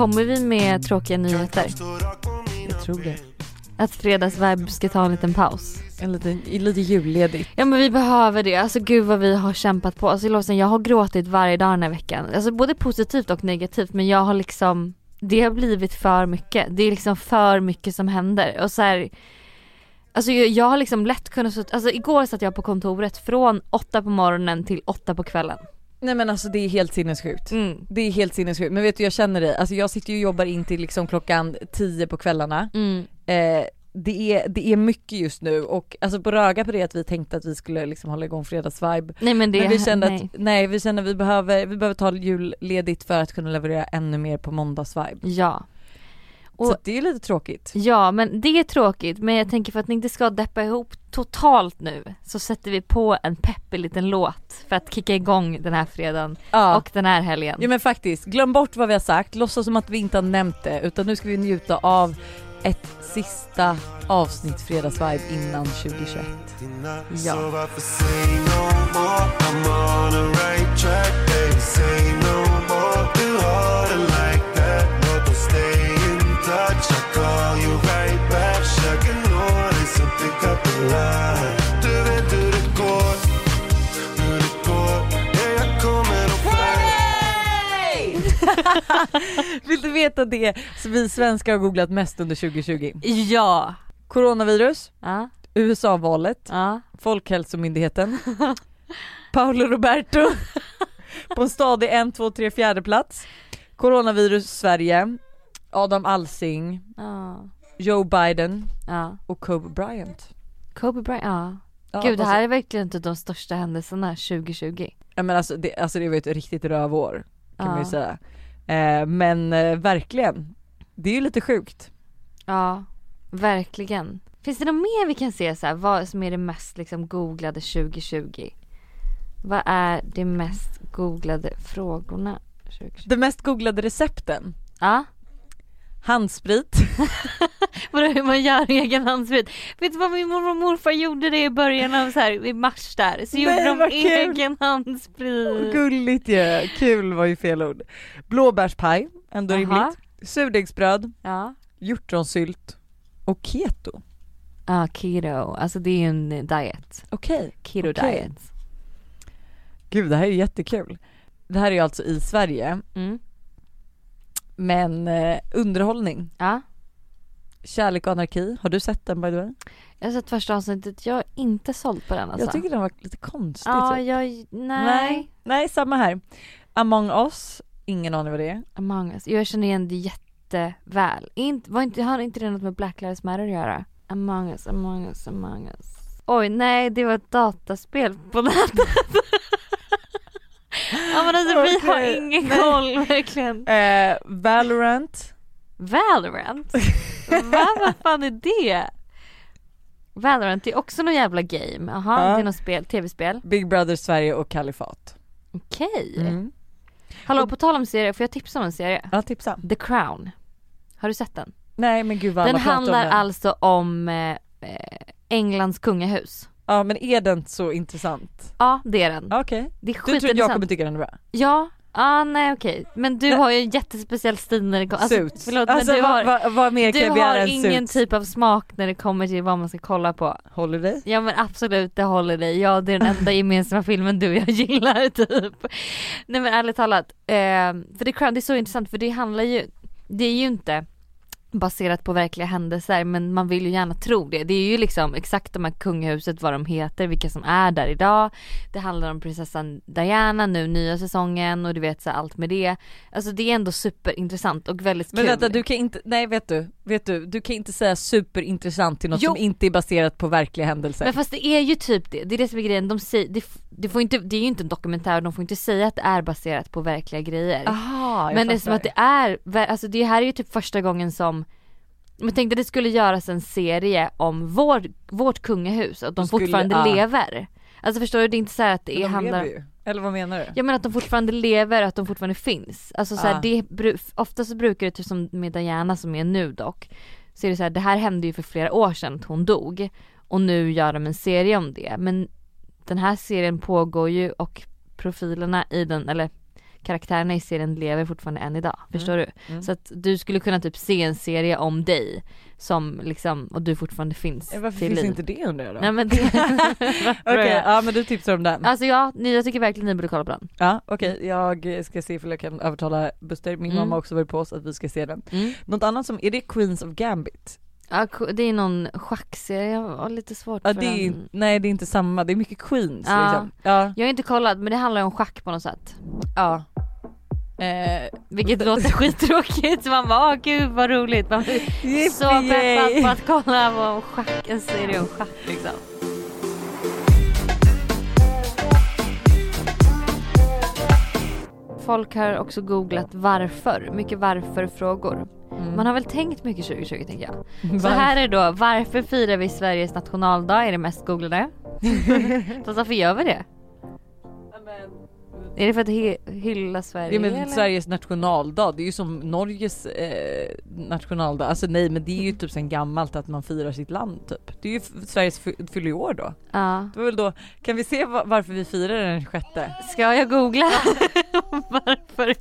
kommer vi med tråkiga nyheter? Jag tror det. Att fredagsvibe ska ta en liten paus. En liten, lite julledigt. Ja men vi behöver det, alltså gud vad vi har kämpat på. Alltså Låsen, jag har gråtit varje dag den här veckan. Alltså både positivt och negativt men jag har liksom Det har blivit för mycket. Det är liksom för mycket som händer och så här, Alltså jag, jag har liksom lätt kunnat, alltså igår satt jag på kontoret från åtta på morgonen till åtta på kvällen. Nej men alltså det är helt sinnessjukt. Mm. Det är helt sinnessjukt. Men vet du jag känner dig, alltså jag sitter ju och jobbar in till liksom klockan 10 på kvällarna. Mm. Eh, det är, det är mycket just nu och alltså på röga på det att vi tänkte att vi skulle liksom hålla igång fredagsvibe. Nej men det, Men vi kände nej. att, nej vi kände att vi behöver, vi behöver ta julledigt för att kunna leverera ännu mer på måndagsvibe. Ja. Så Och- att det är lite tråkigt. Ja men det är tråkigt men jag tänker för att ni inte ska deppa ihop totalt nu så sätter vi på en peppig liten låt för att kicka igång den här fredagen Ja. och den här helgen. Ja men faktiskt, glöm bort vad vi har sagt, låtsas som att vi inte har nämnt det utan nu ska vi njuta av ett sista avsnitt fredagsvibe innan 2021. Ja. Vill du veta det som vi svenskar har googlat mest under 2020? Ja. Coronavirus, Ja. USA-valet, Ja. Folkhälsomyndigheten, Paolo Roberto på en stadig 1, 2, 3, fjärde plats. Coronavirus Sverige, Adam Alsing, Ja. Joe Biden Ja. och Kobe Bryant. Kobe Bryant, ja. Ja, Gud det alltså- här är verkligen inte de största händelserna 2020. Ja men alltså det, alltså det var ju ett riktigt rövår kan man ju Ja. säga. Eh, men eh, verkligen, det är ju lite sjukt. Ja, verkligen. Finns det något mer vi kan se så här, vad som är det mest liksom googlade 2020? Vad är de mest googlade frågorna 2020? De mest googlade recepten, Ja, handsprit, vadå hur man gör egen handsprit. Vet du vad min mormor och morfar gjorde det i början av så här, i mars där? Så Nej, gjorde de egen handsprit. gulligt ju, kul var ju fel ord. Blåbärspaj, ändå Aha. rimligt. Surdegsbröd, Ja. hjortronsylt och keto. Ja, keto. Alltså det är ju en diet. Okej. Keto Okej. diet. Gud det här är ju jättekul. Det här är ju alltså i Sverige, Mm. Men eh, underhållning. Ja. Kärlek och anarki, har du sett den by the way? Jag har sett första avsnittet, jag är inte såld på den alltså. Jag tycker den var lite konstig Ja, typ. jag, nej. nej. Nej, samma här. Among us, ingen aning vad det är. Among us. Jag känner igen det jätteväl. Inte, var inte, har inte det något med Black Lives Matter att göra? Among us, among us, among us. Oj, nej det var ett dataspel på nätet. ja men alltså vi har ingen nej. koll verkligen. Eh, Valorant, Valorant? Va, vad fan är det? Valorant, det är också någon jävla game. Jaha, Ja. det är något spel, tv-spel. Big Brother Sverige och Kalifat. Okej. Mm. Hallå, på tal om serie, får jag tipsa om en serie? Ja, tipsa. The Crown. Har du sett den? Nej men gud vad Den handlar om den. alltså om eh, eh, Englands kungahus. Ja men är den så intressant? Ja det är den. Okej. Det är Du tror att jag kommer tycka den är bra? Ja, ah, nej okej. Men du Nej. har ju en jättespeciell stil när det kommer, alltså, Suits. förlåt alltså, men du har, vad, vad, mer kan du har ingen Suits? typ av smak när det kommer till vad man ska kolla på. Holiday? Ja men absolut det håller dig, ja det är den enda gemensamma filmen du och jag gillar typ. Nej men ärligt talat, eh, för The Crown det är så intressant för det handlar ju, det är ju inte baserat på verkliga händelser men man vill ju gärna tro det. Det är ju liksom exakt de här kungahuset, vad de heter, vilka som är där idag. Det handlar om prinsessan Diana nu nya säsongen och du vet så allt med det. Alltså det är ändå superintressant och väldigt Men kul. vänta du kan inte, nej vet du, vet du, du kan inte säga superintressant till något Jo. som inte är baserat på verkliga händelser. Men fast det är ju typ det, det är det som är grejen. De säger, det, det, får inte, det är ju inte en dokumentär och de får inte säga att det är baserat på verkliga grejer. Aha, Men det är fattar. som att det är, alltså det här är ju typ första gången som men tänkte att det skulle göras en serie om vår, vårt kungahus att de skulle- fortfarande ja. lever. Alltså förstår du, det är inte så här att det Men de handlar lever ju. Eller vad menar du? Jag menar att de fortfarande lever, att de fortfarande finns. Alltså så här, Ah. det, bru- ofta så brukar det, typ som med Diana som är nu dock, så är det så här, det här hände ju för flera år sedan att hon dog. Och nu gör de en serie om det. Men den här serien pågår ju och profilerna i den, eller karaktärerna i serien lever fortfarande än idag. Förstår du? Mm. Så att du skulle kunna typ se en serie om dig som liksom, och du fortfarande finns Varför till finns liv. inte det undrar jag då? Nej men det Okej, ja men du tipsar om den. Alltså ja, ni, jag tycker verkligen ni borde kolla på den. Ja okej, jag ska se ifall jag kan övertala Buster, min Mm. mamma har också varit på oss att vi ska se den. Mm. Något annat som, är det Queens of Gambit? Ja, det är någon schackserie, jag har lite svårt Ja för det är, den. nej det är inte samma, det är mycket Queens Ja. liksom. Ja. Jag har inte kollat men det handlar om schack på något sätt. ja. Eh, Vilket låter skittråkigt, man bara åh gud vad roligt. Man blir så peppad på att kolla på schack, en serie om schack liksom. Folk har också googlat varför, mycket varför-frågor. Mm. Man har väl tänkt mycket 2020 tänker jag. Så här är då, varför firar vi Sveriges nationaldag? Är det mest googlade. Fast varför gör vi det? Är det för att hy- hylla Sverige Ja men eller? Sveriges nationaldag, det är ju som Norges eh, nationaldag, alltså nej men det är ju typ sen gammalt att man firar sitt land typ. Det är ju Sveriges fy- fyllår då. Ja. Det var väl då, kan vi se va- varför vi firar den sjätte? Ska jag googla? varför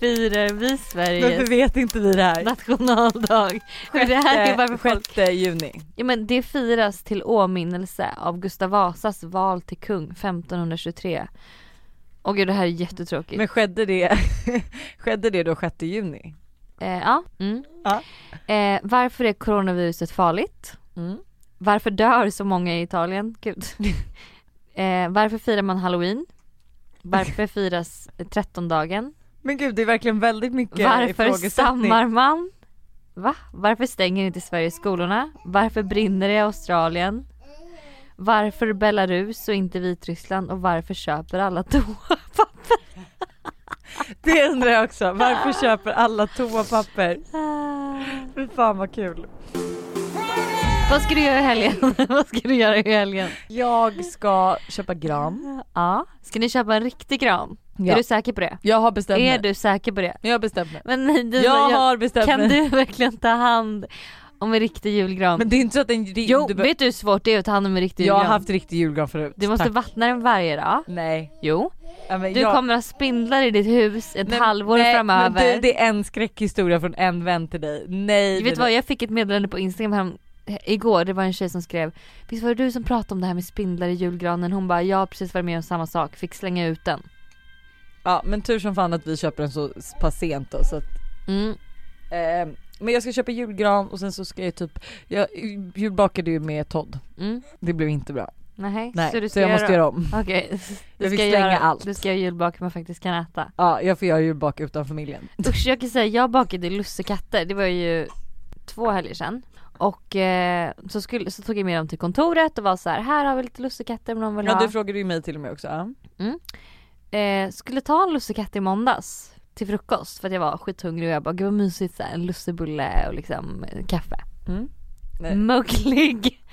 firar vi Varför Sveriges vet inte vi det här? nationaldag? För det här är varför folk... Sjätte juni. Ja men det firas till åminnelse av Gustav Vasas val till kung 1523. Åh gud det här är jättetråkigt. Men skedde det, skedde det då 6 juni? Eh, ja. Mm. Ja. Eh, varför är coronaviruset farligt? Mm. Varför dör så många i Italien? Gud. eh, varför firar man halloween? Varför firas trettondagen? Men gud det är verkligen väldigt mycket Varför stammar man? Va? Varför stänger inte Sverige skolorna? Varför brinner det i Australien? Varför Belarus och inte Vitryssland? Och varför köper alla toapapper? Det undrar jag också, varför köper alla toapapper? Fy fan vad kul. Vad ska du göra i helgen? Vad ska du göra i helgen? Jag ska köpa gran. Ja, ska ni köpa en riktig gran? Ja. Är du säker på det? Jag har bestämt Är mig. du säker på det? Jag har bestämt mig. Men nej, du, Jag har bestämt kan du verkligen ta hand om en riktig julgran? Men det är inte så att en jo, du, vet du hur svårt det är att ta hand om en riktig Jag julgran? har haft riktig julgran förut. Du måste Tack. vattna den varje dag. Nej. Jo. Ja, men Du jag... kommer ha spindlar i ditt hus ett Nej, halvår nej, framöver. Men du, det är en skräckhistoria från en vän till dig. Nej. vet du vad, jag fick ett meddelande på Instagram här, igår, det var en tjej som skrev Visst var det du som pratade om det här med spindlar i julgranen? Hon bara, jag har precis varit med om samma sak, fick slänga ut den. Ja men tur som fan att vi köper den så pass sent då så att, Mm. eh, Men jag ska köpa julgran och sen så ska jag typ, jag julbakade ju med Todd. Mm. Det blev inte bra. Nej, Nej, så så, du ska jag måste göra om. Okej, du Jag fick slänga göra, allt. Du ska göra julbak man faktiskt kan äta. Ja jag får göra julbak utan familjen. Usch jag kan säga, jag bakade lussekatter, det var ju två helger sedan. Och eh, så, skulle, så tog jag med dem till kontoret och var så här, här har vi lite lussekatter om någon vill Ja ha. du frågade ju mig till och med också. Ja. Eh, skulle ta en lussekatt i måndags till frukost för att jag var skithungrig och jag bara gud vad mysigt så här, en lussebulle och liksom eh, kaffe. Mm. Nej. Möglig!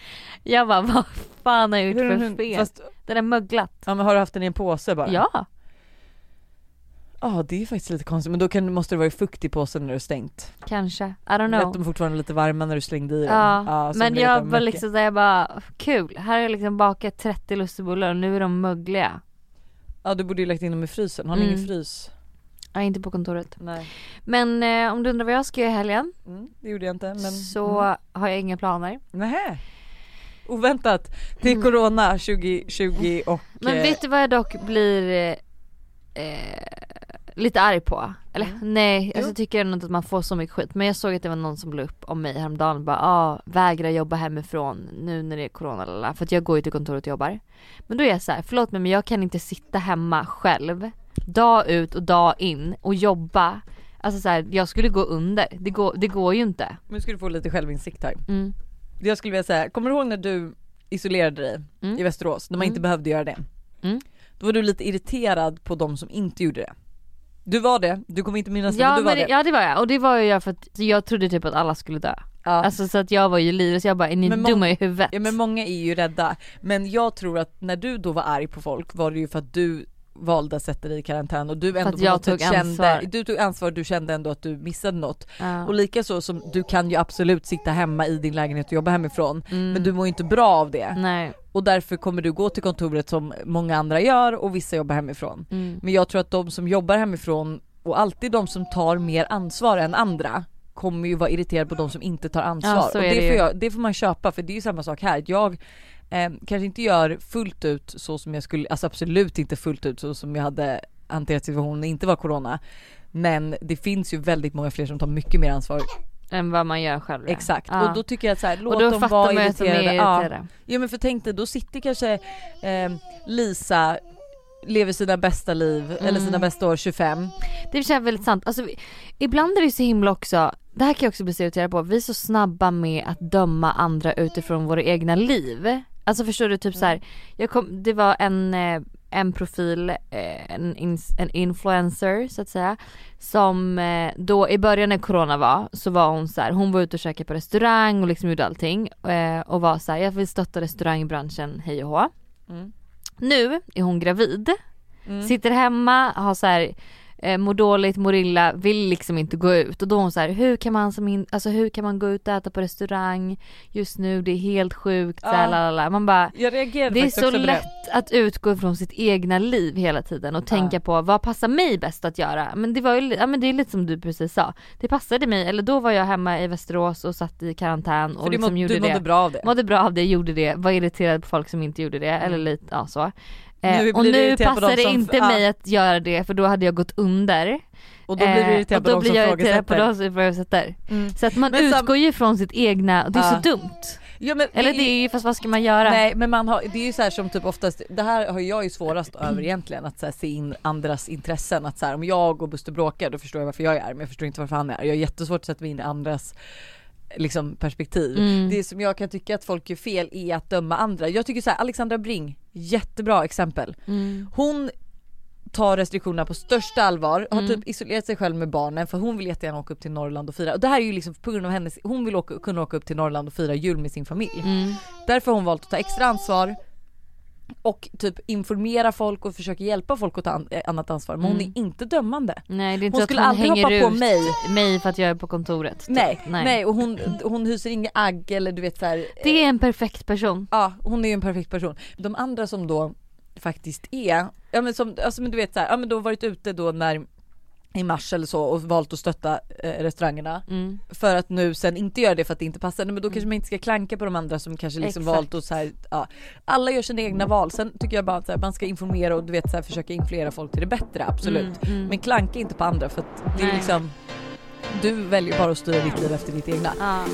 Jag bara vad fan har jag gjort för fel? Fast, Den är möglat. ja, men har du haft den i en påse bara? Ja, Ja det är faktiskt lite konstigt men då kan, måste det vara fukt i påsen när är stängt. kanske. I don't know. de fortfarande lite varma när du slängde i den? Ja, så men jag var mycket. liksom där jag bara kul, här har jag liksom bakat 30 lussebullar och nu är de mögliga. Ja du borde ju lagt in dem i frysen, har ni Mm. ingen frys? Ja, inte på kontoret. Nej. Men eh, om du undrar vad jag ska göra i helgen Mm, det gjorde jag inte men så mm. har jag inga planer. Nähä. Oväntat. Det är Mm. corona 2020 och... Men eh, vet du vad jag dock blir eh, eh, lite arg på? Eller Mm. nej, alltså jag tycker ändå inte att man får så mycket skit. Men jag såg att det var någon som la upp om mig häromdagen bara ah, vägra jobba hemifrån nu när det är corona lala. För att jag går ju till kontoret och jobbar. Men då är jag så här, förlåt mig men jag kan inte sitta hemma själv dag ut och dag in och jobba. Alltså så här, jag skulle gå under. Det går, det går ju inte. Nu ska du få lite självinsikt här. Mm. Jag skulle vilja säga, kommer du ihåg när du isolerade dig Mm. i Västerås, när man Mm. inte behövde göra det? Mm. Då var du lite irriterad på de som inte gjorde det. Du var det, du kommer inte minnas det Ja, men du var men det, ja det var jag och det var jag för att jag trodde typ att alla skulle dö. Ja. Alltså så att jag var ju livrädd så jag bara är ni Men dumma i huvudet? ja men många är ju rädda. Men jag tror att när du då var arg på folk var det ju för att du valde att sätta dig i karantän och du ändå på något tog kände, ansvar. du tog ansvar, du kände ändå att du missade något. Ja. Och likaså som du kan ju absolut sitta hemma i din lägenhet och jobba hemifrån Mm. men du mår ju inte bra av det. Nej. Och därför kommer du gå till kontoret som många andra gör och vissa jobbar hemifrån. Mm. Men jag tror att de som jobbar hemifrån och alltid de som tar mer ansvar än andra kommer ju vara irriterade på de som inte tar ansvar. Ja, och det, det får jag, det får man köpa för det är ju samma sak här. Jag eh, kanske inte gör fullt ut så som jag skulle, alltså absolut inte fullt ut så som jag hade hanterat situationen när det inte var corona. Men det finns ju väldigt många fler som tar mycket mer ansvar. Än vad man gör själv. Exakt. Ja. Och då tycker jag att så här, låt och då dem fattar vara man ju att de är irriterade. Ja. irriterade. Ja men för tänk dig, då sitter kanske eh, Lisa, lever sina bästa liv, eller sina Mm. bästa år 25. Det känns väldigt sant. Alltså, vi, ibland är vi så himla också, det här kan jag också bli så irriterad på, vi är så snabba med att döma andra utifrån våra egna liv. Alltså förstår du typ så här, jag kom, det var en, eh, en profil, eh, en, ins, en influencer så att säga, som eh, då i början när corona var så var hon så här, hon var ute och käkade på restaurang och liksom gjorde allting eh, och var så här, jag vill stötta restaurangbranschen hej och hå. Mm. Nu är hon gravid Mm. Sitter hemma, har så här, eh, mår dåligt, mår illa, vill liksom inte gå ut och då är hon så här, hur kan man som in, alltså hur kan man gå ut och äta på restaurang just nu, det är helt sjukt, så här, Ja. lalala. man bara det är så lätt att utgå från sitt egna liv hela tiden och tänka Ja. på vad passar mig bäst att göra. Men det var ju, ja men det är lite som du precis sa. Det passade mig, eller då var jag hemma i Västerås och satt i karantän det. och För liksom må, gjorde du mådde det. bra av det. Mådde bra av det, gjorde det, var irriterad på folk som inte gjorde det eller lite, ja så. Eh, Nu och blir nu passar de det inte ja. mig att göra det för då hade jag gått under. och då blir du Eh, irriterad och på då de blir som jag irriterad på de som ifrågasätter. Mm. Så att man Men utgår ju från sitt egna, och det är Ja. så dumt. Ja, men Eller det är ju, fast vad ska man göra? Nej men man har, det är ju så här som typ oftast, det här har jag ju svårast över egentligen att här, se in andras intressen. Att så här, om jag och Buster bråkar då förstår jag varför jag är men jag förstår inte varför han är Jag har jättesvårt att sätta mig in i andras liksom perspektiv. Mm. Det som jag kan tycka att folk gör fel är att döma andra. Jag tycker så här, Alexandra Bring, jättebra exempel. Mm. Hon tar restriktionerna på största allvar, har Mm. typ isolerat sig själv med barnen för hon vill jättegärna åka upp till Norrland och fira. Och det här är ju liksom på grund av hennes, hon vill åka, kunna åka upp till Norrland och fira jul med sin familj. Mm. Därför har hon valt att ta extra ansvar och typ informera folk och försöka hjälpa folk att ta an- eh, annat ansvar. Men hon Mm. är inte dömande. Nej det är inte Hon skulle hon aldrig hoppa på mig. mig för att jag är på kontoret. typ. Nej, Nej. nej, och hon, hon hyser inga agg eller du vet så här. Det är en perfekt person. Ja hon är ju en perfekt person. De andra som då faktiskt är, ja men som, alltså men du vet så här, ja men då varit ute då när i mars eller så och valt att stötta eh, restaurangerna Mm. för att nu sen inte göra det för att det inte passar. Nej, men då kanske man inte ska klanka på de andra som kanske liksom Exakt. valt att så här, ja, alla gör sina egna val. Sen tycker jag bara att här, man ska informera och du vet så här, försöka influera folk till det bättre, absolut. Mm, mm. Men klanka inte på andra för att det är Nej. liksom du väljer bara att styra ditt liv efter ditt egna. Ja.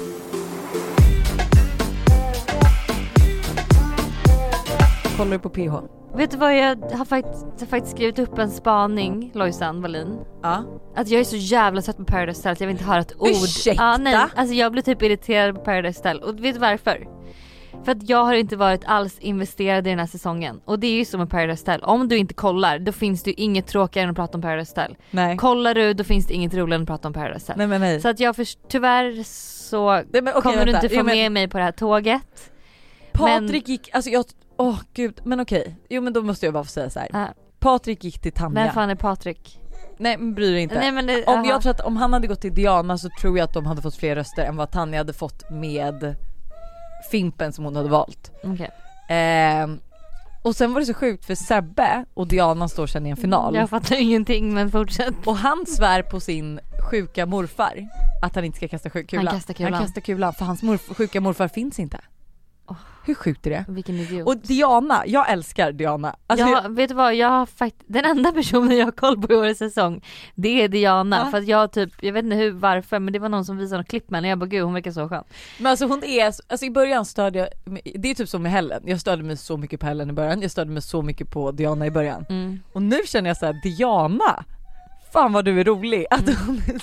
Kollar du på PH? Vet du vad jag har faktiskt, jag har faktiskt skrivit upp en spaning Lojsan Wallin. Ja. Att jag är så jävla trött på Paradise Hotel att jag vill inte höra ett ord. Ursäkta? Ja, nej, alltså jag blir typ irriterad på Paradise Hotel och vet du varför? För att jag har inte varit alls investerad i den här säsongen. Och det är ju som med Paradise Hotel, om du inte kollar då finns det ju inget tråkigare än att prata om Paradise Hotel. Nej. Kollar du då finns det inget roligare än att prata om Paradise Hotel. Nej men nej. Så att jag först, tyvärr så nej men, okej, kommer du vänta. inte få Jo, men med mig på det här tåget. Patrik gick, alltså jag, åh gud, men okej. Jo men då måste jag bara få säga så här. Äh, Patrik gick till Tanja. vem fan är Patrik? Nej men bry dig inte. Nej men det, Om aha. jag tror att om han hade gått till Diana så tror jag att de hade fått fler röster än vad Tanja hade fått med Fimpen som hon hade valt. Okej. Ehm, och sen var det så sjukt för Sebbe och Diana står sen i en final. Jag fattar ingenting men fortsätt. Och han svär på sin sjuka morfar att han inte ska kasta kulan. Han kastar kulan. Han kastar kulan för hans morf- sjuka morfar finns inte. Åh. Hur sjukt är det? Vilken idiot. Och Diana, jag älskar Diana. Alltså, jag, vet du vad, jag har faktiskt, den enda personen jag har koll på i årets säsong det är Diana Ja. för att jag typ, jag vet inte hur, varför men det var någon som visade något klipp med henne och jag bara gud hon verkar så skön. Men alltså hon är, alltså i början störde jag, det är typ som med Helen, jag störde mig så mycket på Helen i början, jag störde mig så mycket på Diana i början. Mm. Och nu känner jag så här: Diana, fan vad du är rolig. Att Mm. hon, är,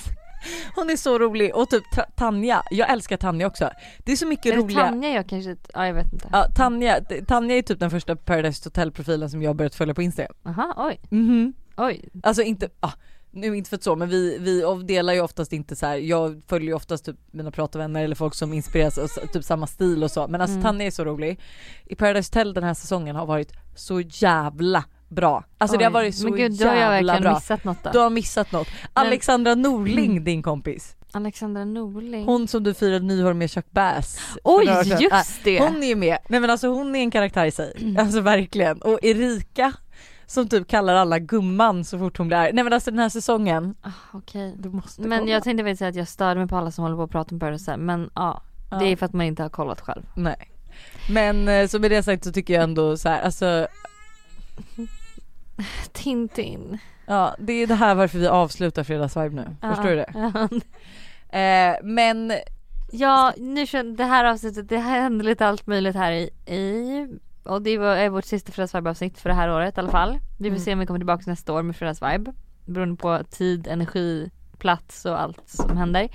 hon är så rolig och typ Ta- Tanja, jag älskar Tanja också. Det är så mycket Är det roliga Tanja jag kanske, ja jag vet inte. Ja, Tanja, Tanja är typ den första Paradise Hotel profilen som jag börjat följa på Instagram. Aha, oj, Mhm. oj. Alltså inte, ah, nu inte för att så men vi, vi delar ju oftast inte så här. jag följer ju oftast typ mina pratarvänner eller folk som inspireras av typ samma stil och så men alltså Mm. Tanja är så rolig. I Paradise Hotel den här säsongen har varit så jävla bra. Alltså det har Oj. varit så Men gud då har jag jävla verkligen bra. missat något då. Du har missat något. Alexandra Norling din kompis. Alexandra Norling. Hon som du firade nyår med Chuck Bass. Oj just det! Hon är ju med, nej men alltså hon är en karaktär i sig, alltså verkligen. Och Erika som typ kallar alla gumman så fort hon blir arg. Nej men alltså den här säsongen, Ah, Okej. måste Men kolla. jag tänkte faktiskt säga att jag störde mig på alla som håller på att prata om Paradise men ja, Ja. det är för att man inte har kollat själv. Nej. Men eh, så med det sagt så tycker jag ändå så här, alltså Tintin. ja det är det här varför vi avslutar fredagsvibe nu. Förstår du det? Ja. Eh, men Ja, nu känner det här avsnittet, det händer lite allt möjligt här i, i och det är vårt sista fredagsvibe-avsnitt för det här året i alla fall. Vi får Mm. se om vi kommer tillbaka nästa år med fredagsvibe. Beroende på tid, energi, plats och allt som händer.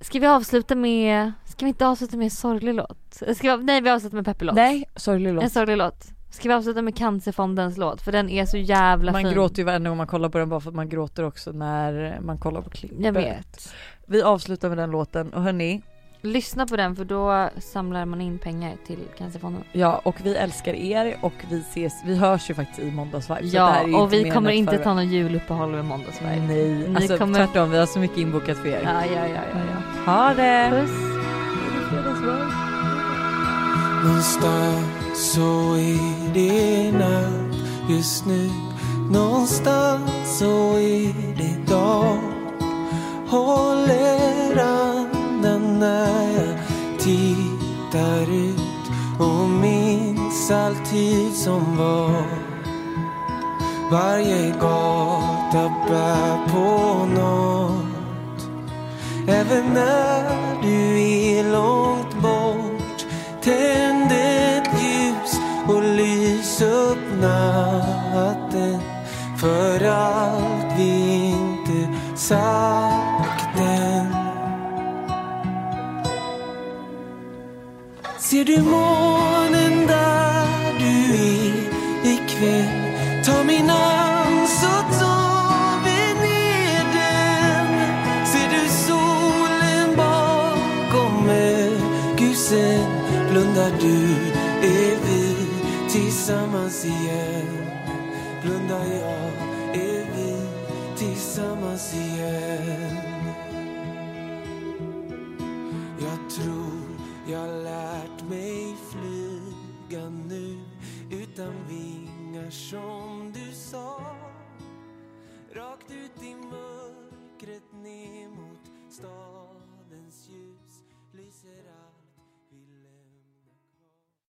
Ska vi avsluta med, ska vi inte avsluta med en sorglig låt? Ska vi, nej vi avslutar med peppig låt. nej, sorglig låt. En sorglig låt. Ska vi avsluta med Cancerfondens låt? För den är så jävla Man fin. gråter ju varenda gång man kollar på den bara för att man gråter också när man kollar på klippet. Jag vet. Vi avslutar med den låten och hörni, Lyssna på den för då samlar man in pengar till Cancerfonden. ja och vi älskar er och vi ses, vi hörs ju faktiskt i måndagsvibe. så det här Ja, och vi mer kommer inte förväg. ta någon juluppehåll med måndagsvibe. Nej, Ni alltså kommer- tvärtom vi har så mycket inbokat för er. Ja, ja, ja, ja, ja. Ha det! Puss. Så är det natt just nu Någonstans så är det dag Håller andan när jag tittar ut och minns all tid som var. Varje gata bär på något Även när du månen där du är ikväll? Ta min hand så tar vi ner den Ser du solen bakom ökusen? Blundar du är vi tillsammans igen Blundar jag är vi tillsammans igen jag tror jag utan vingar som du sa. Rakt ut i mörkret ner mot stadens ljus lyser allt.